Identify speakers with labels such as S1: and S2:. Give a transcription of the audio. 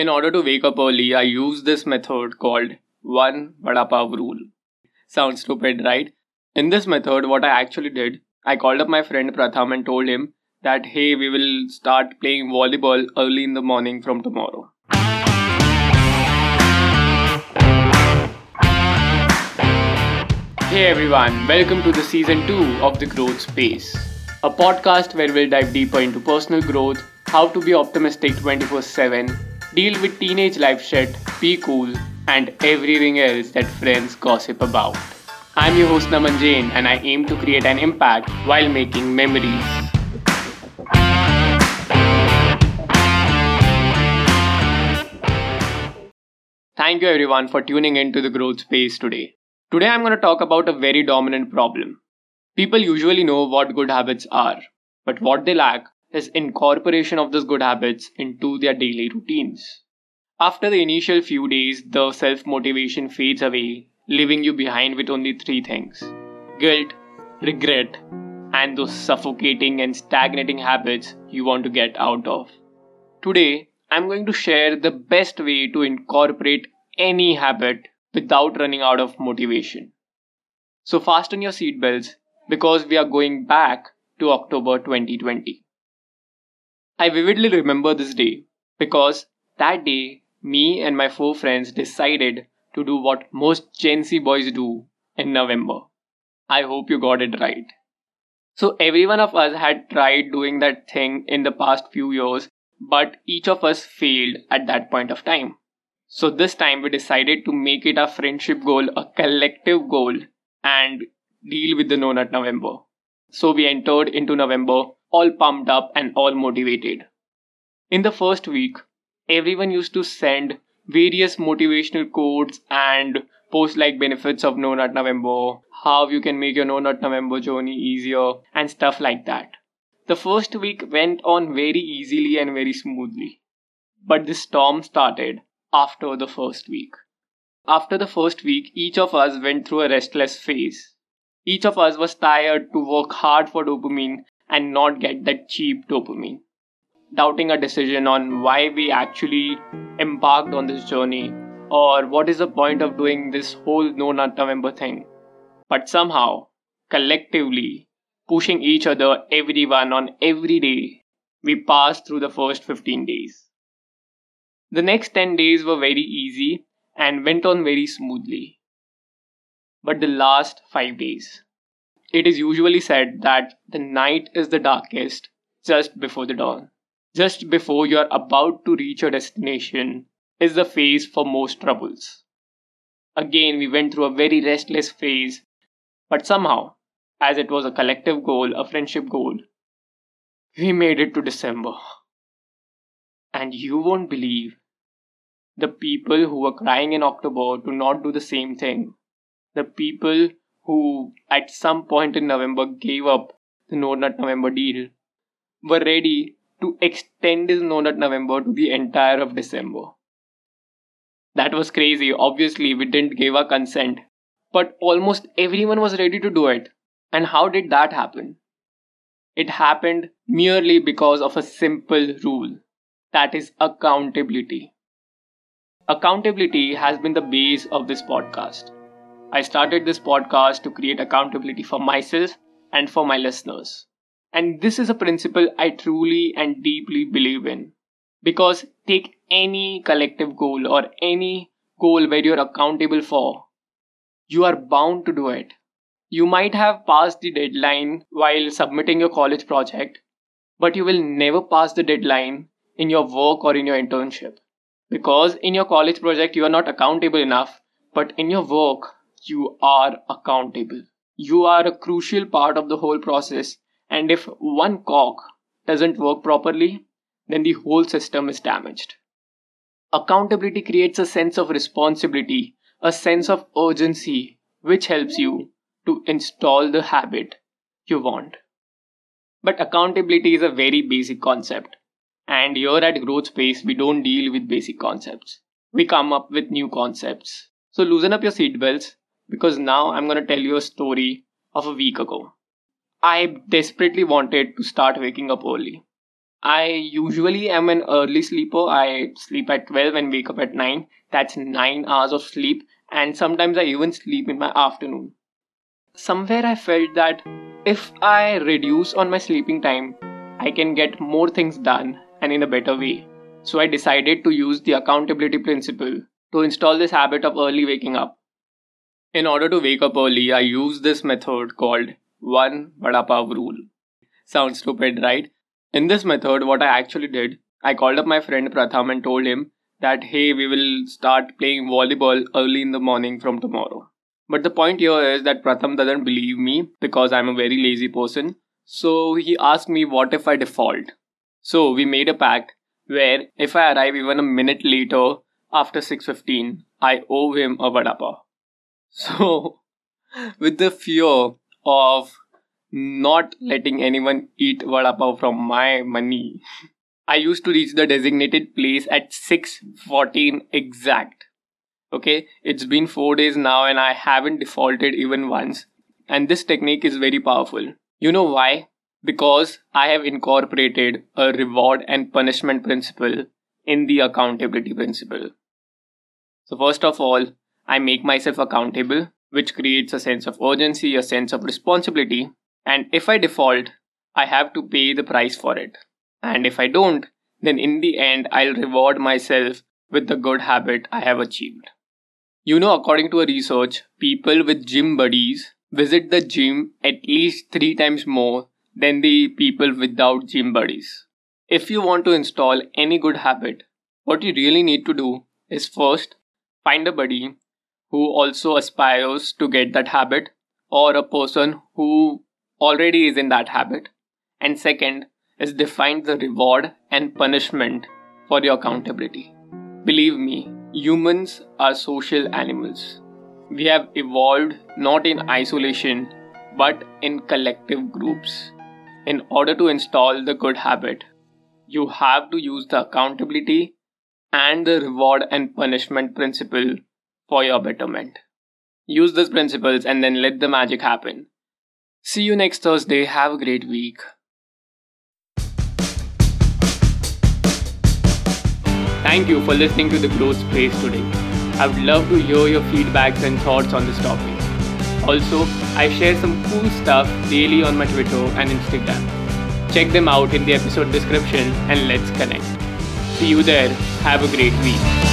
S1: In order to wake up early, I use this method called one vada pav rule. Sounds stupid, right? In this method, what I actually did, I called up my friend Pratham and told him that hey, we will start playing volleyball early in the morning from tomorrow. Hey everyone, welcome to the season 2 of The Growth Space, a podcast where we'll dive deeper into personal growth, how to be optimistic 24 7, deal with teenage life shit, be cool, and everything else that friends gossip about. I'm your host Naman Jain and I aim to create an impact while making memories. Thank you everyone for tuning in to the growth space today. Today I'm going to talk about a very dominant problem. People usually know what good habits are, but what they lack is incorporation of those good habits into their daily routines. After the initial few days, the self motivation fades away, leaving you behind with only three things guilt, regret, and those suffocating and stagnating habits you want to get out of. Today, I'm going to share the best way to incorporate any habit without running out of motivation. So, fasten your seatbelts because we are going back to October 2020. I vividly remember this day because that day me and my four friends decided to do what most Gen Z boys do in November. I hope you got it right. So, every one of us had tried doing that thing in the past few years, but each of us failed at that point of time. So, this time we decided to make it a friendship goal, a collective goal, and deal with the No Nut November. So, we entered into November all pumped up and all motivated. In the first week, everyone used to send various motivational quotes and post like benefits of No Nut November, how you can make your No Nut November journey easier, and stuff like that. The first week went on very easily and very smoothly. But the storm started after the first week. After the first week, each of us went through a restless phase. Each of us was tired to work hard for dopamine and not get that cheap dopamine doubting a decision on why we actually embarked on this journey or what is the point of doing this whole No Nut November thing. But somehow, collectively, pushing each other, everyone on every day, we passed through the first 15 days. The next 10 days were very easy and went on very smoothly. But the last 5 days, it is usually said that the night is the darkest just before the dawn just before you are about to reach your destination is the phase for most troubles. Again, we went through a very restless phase, but somehow, as it was a collective goal, a friendship goal, we made it to December. And you won't believe the people who were crying in October to not do the same thing. The people who, at some point in November, gave up the No Nut November deal were ready to extend his No Nut November to the entire of December. That was crazy. Obviously, we didn't give our consent, but almost everyone was ready to do it. And how did that happen? It happened merely because of a simple rule that is accountability. Accountability has been the base of this podcast. I started this podcast to create accountability for myself and for my listeners. And this is a principle I truly and deeply believe in. Because take any collective goal or any goal where you're accountable for, you are bound to do it. You might have passed the deadline while submitting your college project, but you will never pass the deadline in your work or in your internship. Because in your college project, you are not accountable enough, but in your work, you are accountable. You are a crucial part of the whole process and if one cog doesn't work properly, then the whole system is damaged. Accountability creates a sense of responsibility, a sense of urgency, which helps you to install the habit you want. But accountability is a very basic concept. And here at Growth Space, we don't deal with basic concepts. We come up with new concepts. So loosen up your seatbelts because now I'm going to tell you a story of a week ago. I desperately wanted to start waking up early. I usually am an early sleeper. I sleep at 12 and wake up at 9. That's 9 hours of sleep, and sometimes I even sleep in my afternoon. Somewhere I felt that if I reduce on my sleeping time, I can get more things done and in a better way. So I decided to use the accountability principle to install this habit of early waking up. In order to wake up early, I use this method called one Vada Pav rule. Sounds stupid, right? In this method, what I actually did, I called up my friend Pratham and told him that hey, we will start playing volleyball early in the morning from tomorrow. But the point here is that Pratham doesn't believe me because I'm a very lazy person. So he asked me what if I default. So we made a pact where if I arrive even a minute later after 6:15, I owe him a vada pav. So with the fear of not letting anyone eat vada pav from my money, I used to reach the designated place at 6:14 exact. Okay, it's been 4 days now and I haven't defaulted even once. And this technique is very powerful. You know why? Because I have incorporated a reward and punishment principle in the accountability principle. So first of all, I make myself accountable, which creates a sense of urgency, a sense of responsibility, and if I default, I have to pay the price for it. And if I don't, then in the end, I'll reward myself with the good habit I have achieved. You know, according to a research, people with gym buddies visit the gym at least three times more than the people without gym buddies. If you want to install any good habit, what you really need to do is first find a buddy who also aspires to get that habit or a person who already is in that habit. And second is define the reward and punishment for your accountability. Believe me, humans are social animals. We have evolved not in isolation but in collective groups. In order to install the good habit, you have to use the accountability and the reward and punishment principle for your betterment. Use these principles and then let the magic happen. See you next Thursday. Have a great week. Thank you for listening to the Growth Space today. I would love to hear your feedbacks and thoughts on this topic. Also, I share some cool stuff daily on my Twitter and Instagram. Check them out in the episode description and let's connect. See you there. Have a great week.